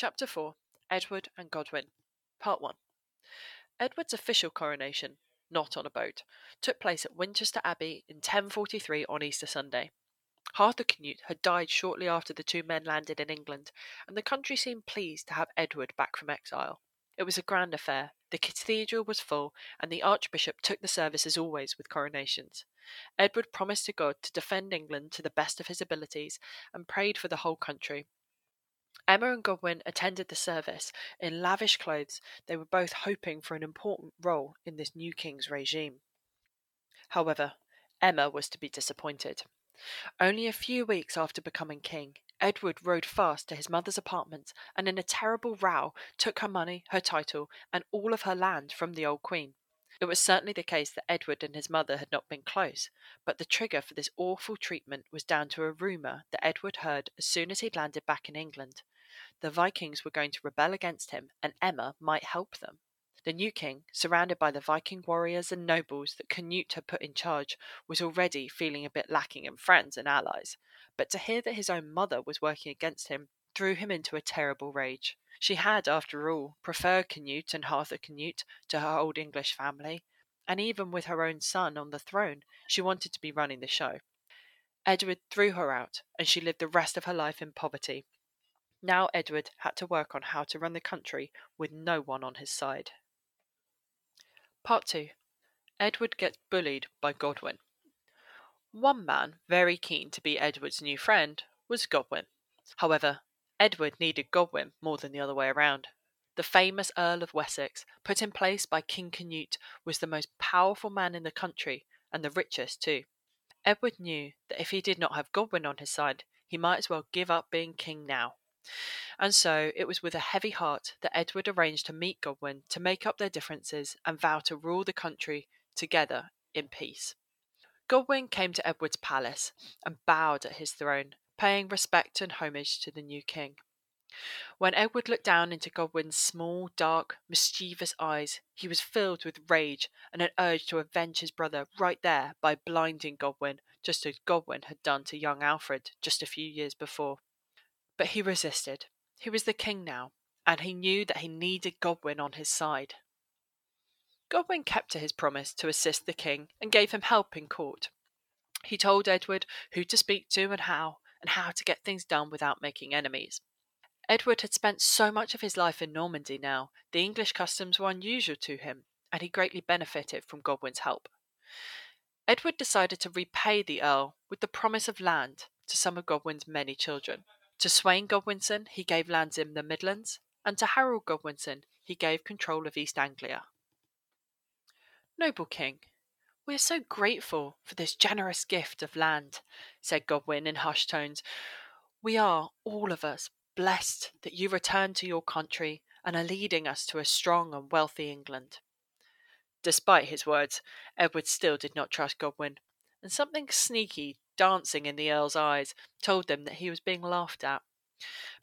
Chapter 4 Edward and Godwin. Part 1 Edward's official coronation, not on a boat, took place at Winchester Abbey in 1043 on Easter Sunday. Harthacnut had died shortly after the two men landed in England, and the country seemed pleased to have Edward back from exile. It was a grand affair. The cathedral was full, and the Archbishop took the service as always with coronations. Edward promised to God to defend England to the best of his abilities and prayed for the whole country. Emma and Godwin attended the service in lavish clothes. They were both hoping for an important role in this new king's regime. However, Emma was to be disappointed. Only a few weeks after becoming king, Edward rode fast to his mother's apartment and, in a terrible row, took her money, her title, and all of her land from the old queen. It was certainly the case that Edward and his mother had not been close, but the trigger for this awful treatment was down to a rumour that Edward heard as soon as he'd landed back in England. The Vikings were going to rebel against him, and Emma might help them. The new king, surrounded by the Viking warriors and nobles that Canute had put in charge, was already feeling a bit lacking in friends and allies, but to hear that his own mother was working against him threw him into a terrible rage. She had, after all, preferred Canute and Harthacnut to her old English family, and even with her own son on the throne, she wanted to be running the show. Edward threw her out, and she lived the rest of her life in poverty. Now Edward had to work on how to run the country with no one on his side. Part 2 Edward gets bullied by Godwin. One man very keen to be Edward's new friend was Godwin. However, Edward needed Godwin more than the other way around. The famous Earl of Wessex, put in place by King Canute, was the most powerful man in the country and the richest too. Edward knew that if he did not have Godwin on his side, he might as well give up being king now. And so it was with a heavy heart that Edward arranged to meet Godwin to make up their differences and vow to rule the country together in peace. Godwin came to Edward's palace and bowed at his throne, paying respect and homage to the new king. When Edward looked down into Godwin's small, dark, mischievous eyes, he was filled with rage and an urge to avenge his brother right there by blinding Godwin, just as Godwin had done to young Alfred just a few years before. But he resisted. He was the king now, and he knew that he needed Godwin on his side. Godwin kept to his promise to assist the king and gave him help in court. He told Edward who to speak to and how, and how to get things done without making enemies. Edward had spent so much of his life in Normandy now, the English customs were unusual to him, and he greatly benefited from Godwin's help. Edward decided to repay the Earl with the promise of land to some of Godwin's many children. To Sweyn Godwinson he gave lands in the Midlands, and to Harold Godwinson he gave control of East Anglia. Noble King, we are so grateful for this generous gift of land, said Godwin in hushed tones. We are, all of us, blessed that you returned to your country and are leading us to a strong and wealthy England. Despite his words, Edward still did not trust Godwin, and something sneaky dancing in the Earl's eyes told them that he was being laughed at.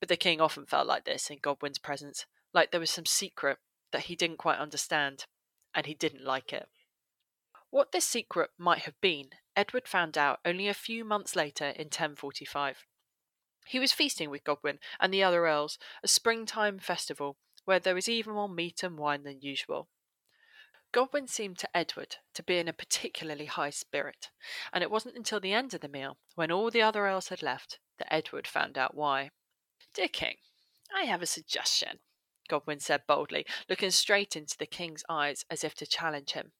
But the king often felt like this in Godwin's presence, like there was some secret that he didn't quite understand, and he didn't like it. What this secret might have been, Edward found out only a few months later in 1045. He was feasting with Godwin and the other earls, a springtime festival where there was even more meat and wine than usual. Godwin seemed to Edward to be in a particularly high spirit, and it wasn't until the end of the meal, when all the other earls had left, that Edward found out why. Dear King, I have a suggestion, Godwin said boldly, looking straight into the king's eyes as if to challenge him.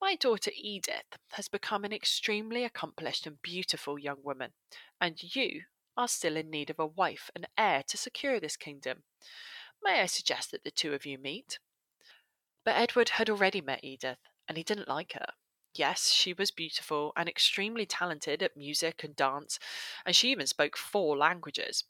My daughter Edith has become an extremely accomplished and beautiful young woman, and you are still in need of a wife and heir to secure this kingdom. May I suggest that the two of you meet? But Edward had already met Edith, and he didn't like her. Yes, she was beautiful and extremely talented at music and dance, and she even spoke four languages.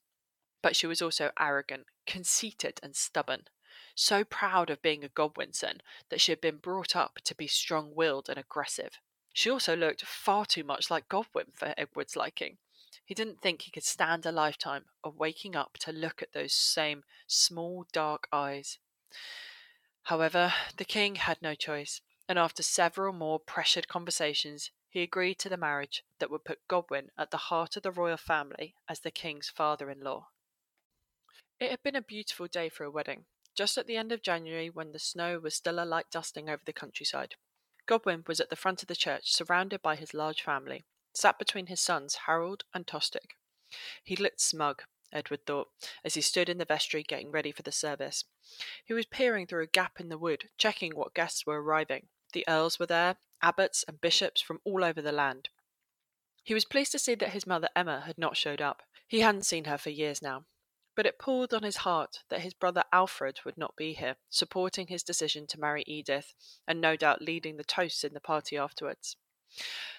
But she was also arrogant, conceited, and stubborn, so proud of being a Godwinson that she had been brought up to be strong willed and aggressive. She also looked far too much like Godwin for Edward's liking. He didn't think he could stand a lifetime of waking up to look at those same small dark eyes. However, the king had no choice, and after several more pressured conversations, he agreed to the marriage that would put Godwin at the heart of the royal family as the king's father in law. It had been a beautiful day for a wedding, just at the end of January when the snow was still a light dusting over the countryside. Godwin was at the front of the church, surrounded by his large family, sat between his sons Harold and Tostig. He looked smug, Edward thought, as he stood in the vestry getting ready for the service. He was peering through a gap in the wood, checking what guests were arriving. The earls were there, abbots and bishops from all over the land. He was pleased to see that his mother Emma had not showed up. He hadn't seen her for years now. But it pulled on his heart that his brother Alfred would not be here, supporting his decision to marry Edith, and no doubt leading the toasts in the party afterwards.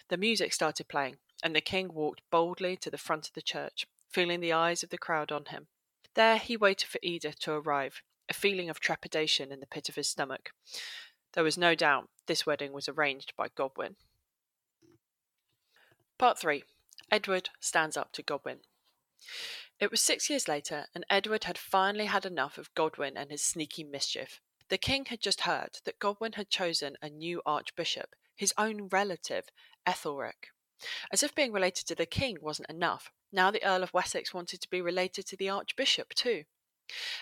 The music started playing, and the king walked boldly to the front of the church, feeling the eyes of the crowd on him. There he waited for Edith to arrive, a feeling of trepidation in the pit of his stomach. There was no doubt this wedding was arranged by Godwin. Part 3 Edward stands up to Godwin. It was six years later, and Edward had finally had enough of Godwin and his sneaky mischief. The king had just heard that Godwin had chosen a new archbishop, his own relative, Ethelric. As if being related to the king wasn't enough, now the Earl of Wessex wanted to be related to the archbishop too.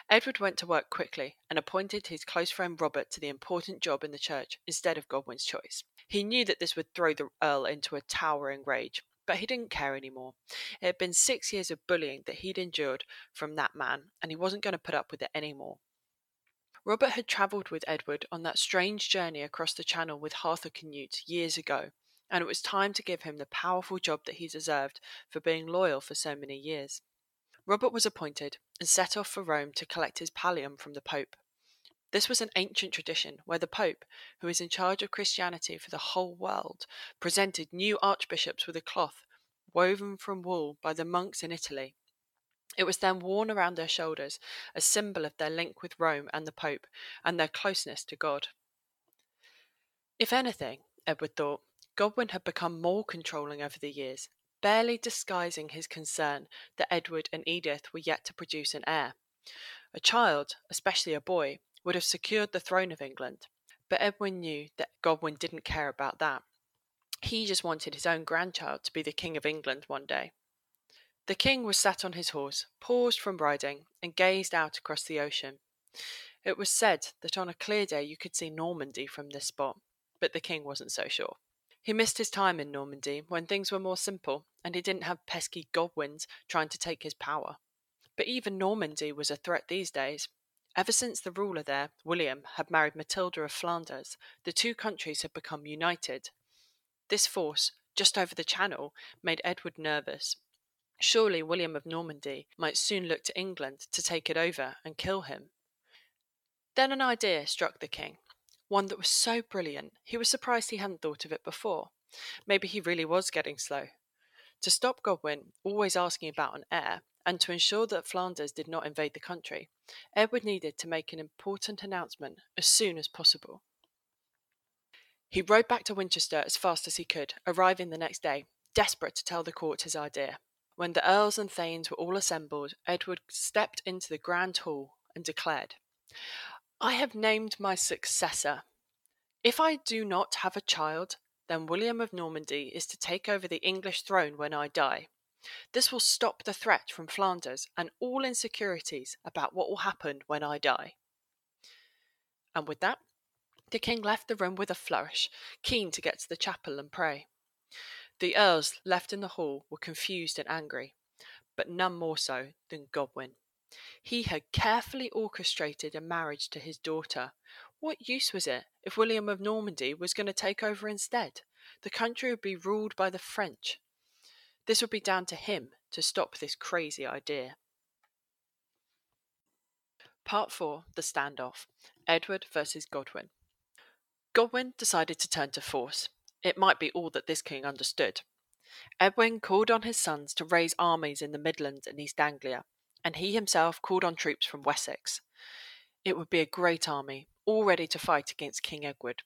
Edward went to work quickly and appointed his close friend Robert to the important job in the church instead of Godwin's choice. He knew that this would throw the Earl into a towering rage, but he didn't care anymore. It had been six years of bullying that he'd endured from that man, and he wasn't going to put up with it anymore. Robert had travelled with Edward on that strange journey across the Channel with Harthacnut years ago, and it was time to give him the powerful job that he deserved for being loyal for so many years. Robert was appointed and set off for Rome to collect his pallium from the Pope. This was an ancient tradition where the Pope, who is in charge of Christianity for the whole world, presented new archbishops with a cloth woven from wool by the monks in Italy. It was then worn around their shoulders, a symbol of their link with Rome and the Pope, and their closeness to God. If anything, Edward thought, Godwin had become more controlling over the years, barely disguising his concern that Edward and Edith were yet to produce an heir. A child, especially a boy, would have secured the throne of England. But Edwin knew that Godwin didn't care about that. He just wanted his own grandchild to be the King of England one day. The king was sat on his horse, paused from riding, and gazed out across the ocean. It was said that on a clear day you could see Normandy from this spot, but the king wasn't so sure. He missed his time in Normandy when things were more simple and he didn't have pesky Godwins trying to take his power. But even Normandy was a threat these days, Ever since the ruler there, William, had married Matilda of Flanders, the two countries had become united. This force, just over the Channel, made Edward nervous. Surely William of Normandy might soon look to England to take it over and kill him. Then an idea struck the king, one that was so brilliant he was surprised he hadn't thought of it before. Maybe he really was getting slow. To stop Godwin always asking about an heir, and to ensure that Flanders did not invade the country, Edward needed to make an important announcement as soon as possible. He rode back to Winchester as fast as he could, arriving the next day, desperate to tell the court his idea. When the earls and thanes were all assembled, Edward stepped into the grand hall and declared, I have named my successor. If I do not have a child, then William of Normandy is to take over the English throne when I die. This will stop the threat from Flanders and all insecurities about what will happen when I die. And with that, the king left the room with a flourish, keen to get to the chapel and pray. The earls left in the hall were confused and angry, but none more so than Godwin. He had carefully orchestrated a marriage to his daughter. What use was it if William of Normandy was going to take over instead? The country would be ruled by the French, this would be down to him to stop this crazy idea. Part 4 The Standoff Edward versus Godwin. Godwin decided to turn to force. It might be all that this king understood. Edwin called on his sons to raise armies in the Midlands and East Anglia, and he himself called on troops from Wessex. It would be a great army, all ready to fight against King Edward.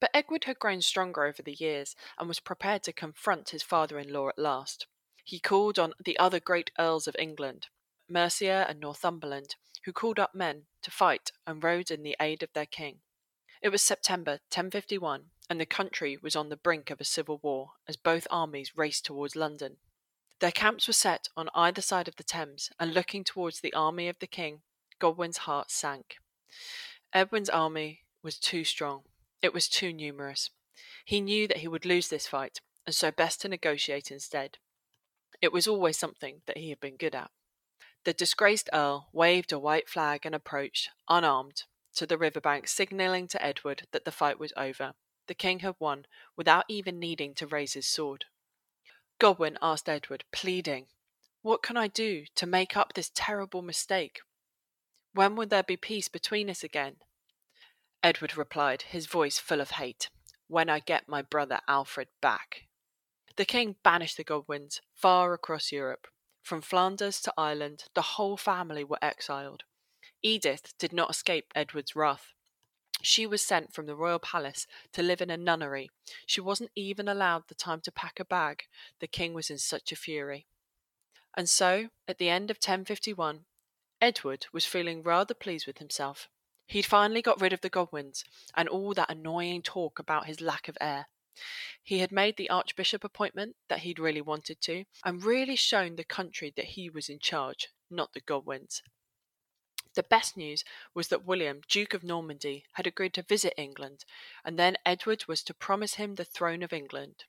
But Edward had grown stronger over the years and was prepared to confront his father in law at last. He called on the other great earls of England, Mercia and Northumberland, who called up men to fight and rode in the aid of their king. It was September 1051, and the country was on the brink of a civil war as both armies raced towards London. Their camps were set on either side of the Thames, and looking towards the army of the king, Godwin's heart sank. Edwin's army was too strong, it was too numerous. He knew that he would lose this fight, and so best to negotiate instead. It was always something that he had been good at. The disgraced Earl waved a white flag and approached, unarmed, to the riverbank, signalling to Edward that the fight was over. The king had won without even needing to raise his sword. Godwin asked Edward, pleading, What can I do to make up this terrible mistake? When will there be peace between us again? Edward replied, his voice full of hate, When I get my brother Alfred back. The king banished the Godwins far across Europe. From Flanders to Ireland, the whole family were exiled. Edith did not escape Edward's wrath. She was sent from the royal palace to live in a nunnery. She wasn't even allowed the time to pack a bag. The king was in such a fury. And so, at the end of 1051, Edward was feeling rather pleased with himself. He'd finally got rid of the Godwins and all that annoying talk about his lack of heir. He had made the archbishop appointment that he'd really wanted to, and really shown the country that he was in charge, not the Godwins. The best news was that William, Duke of Normandy, had agreed to visit England, and then Edward was to promise him the throne of England.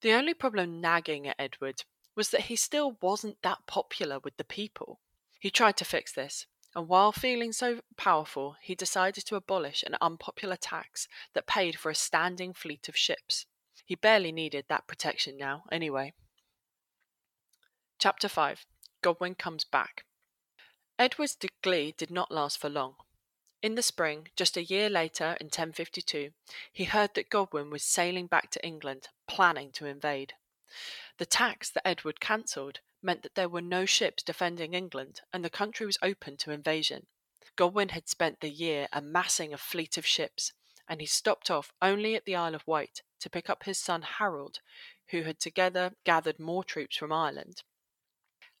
The only problem nagging at Edward was that he still wasn't that popular with the people. He tried to fix this, and while feeling so powerful, he decided to abolish an unpopular tax that paid for a standing fleet of ships. He barely needed that protection now, anyway. Chapter 5 Godwin Comes Back. Edward's glee did not last for long. In the spring, just a year later, in 1052, he heard that Godwin was sailing back to England, planning to invade. The tax that Edward cancelled meant that there were no ships defending England and the country was open to invasion. Godwin had spent the year amassing a fleet of ships, and he stopped off only at the Isle of Wight to pick up his son Harold, who had together gathered more troops from Ireland.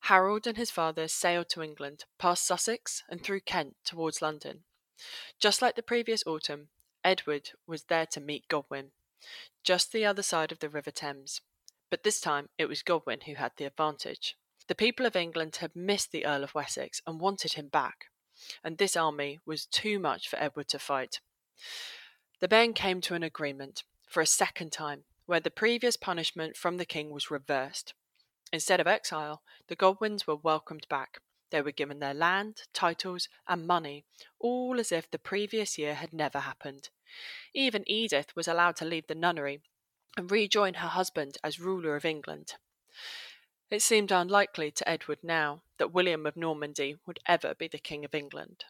Harold and his father sailed to England, past Sussex and through Kent towards London. Just like the previous autumn, Edward was there to meet Godwin, just the other side of the River Thames but this time it was Godwin who had the advantage. The people of England had missed the Earl of Wessex and wanted him back, and this army was too much for Edward to fight. The men came to an agreement, for a second time, where the previous punishment from the king was reversed. Instead of exile, the Godwins were welcomed back. They were given their land, titles, and money, all as if the previous year had never happened. Even Edith was allowed to leave the nunnery and rejoin her husband as ruler of England. It seemed unlikely to Edward now that William of Normandy would ever be the King of England.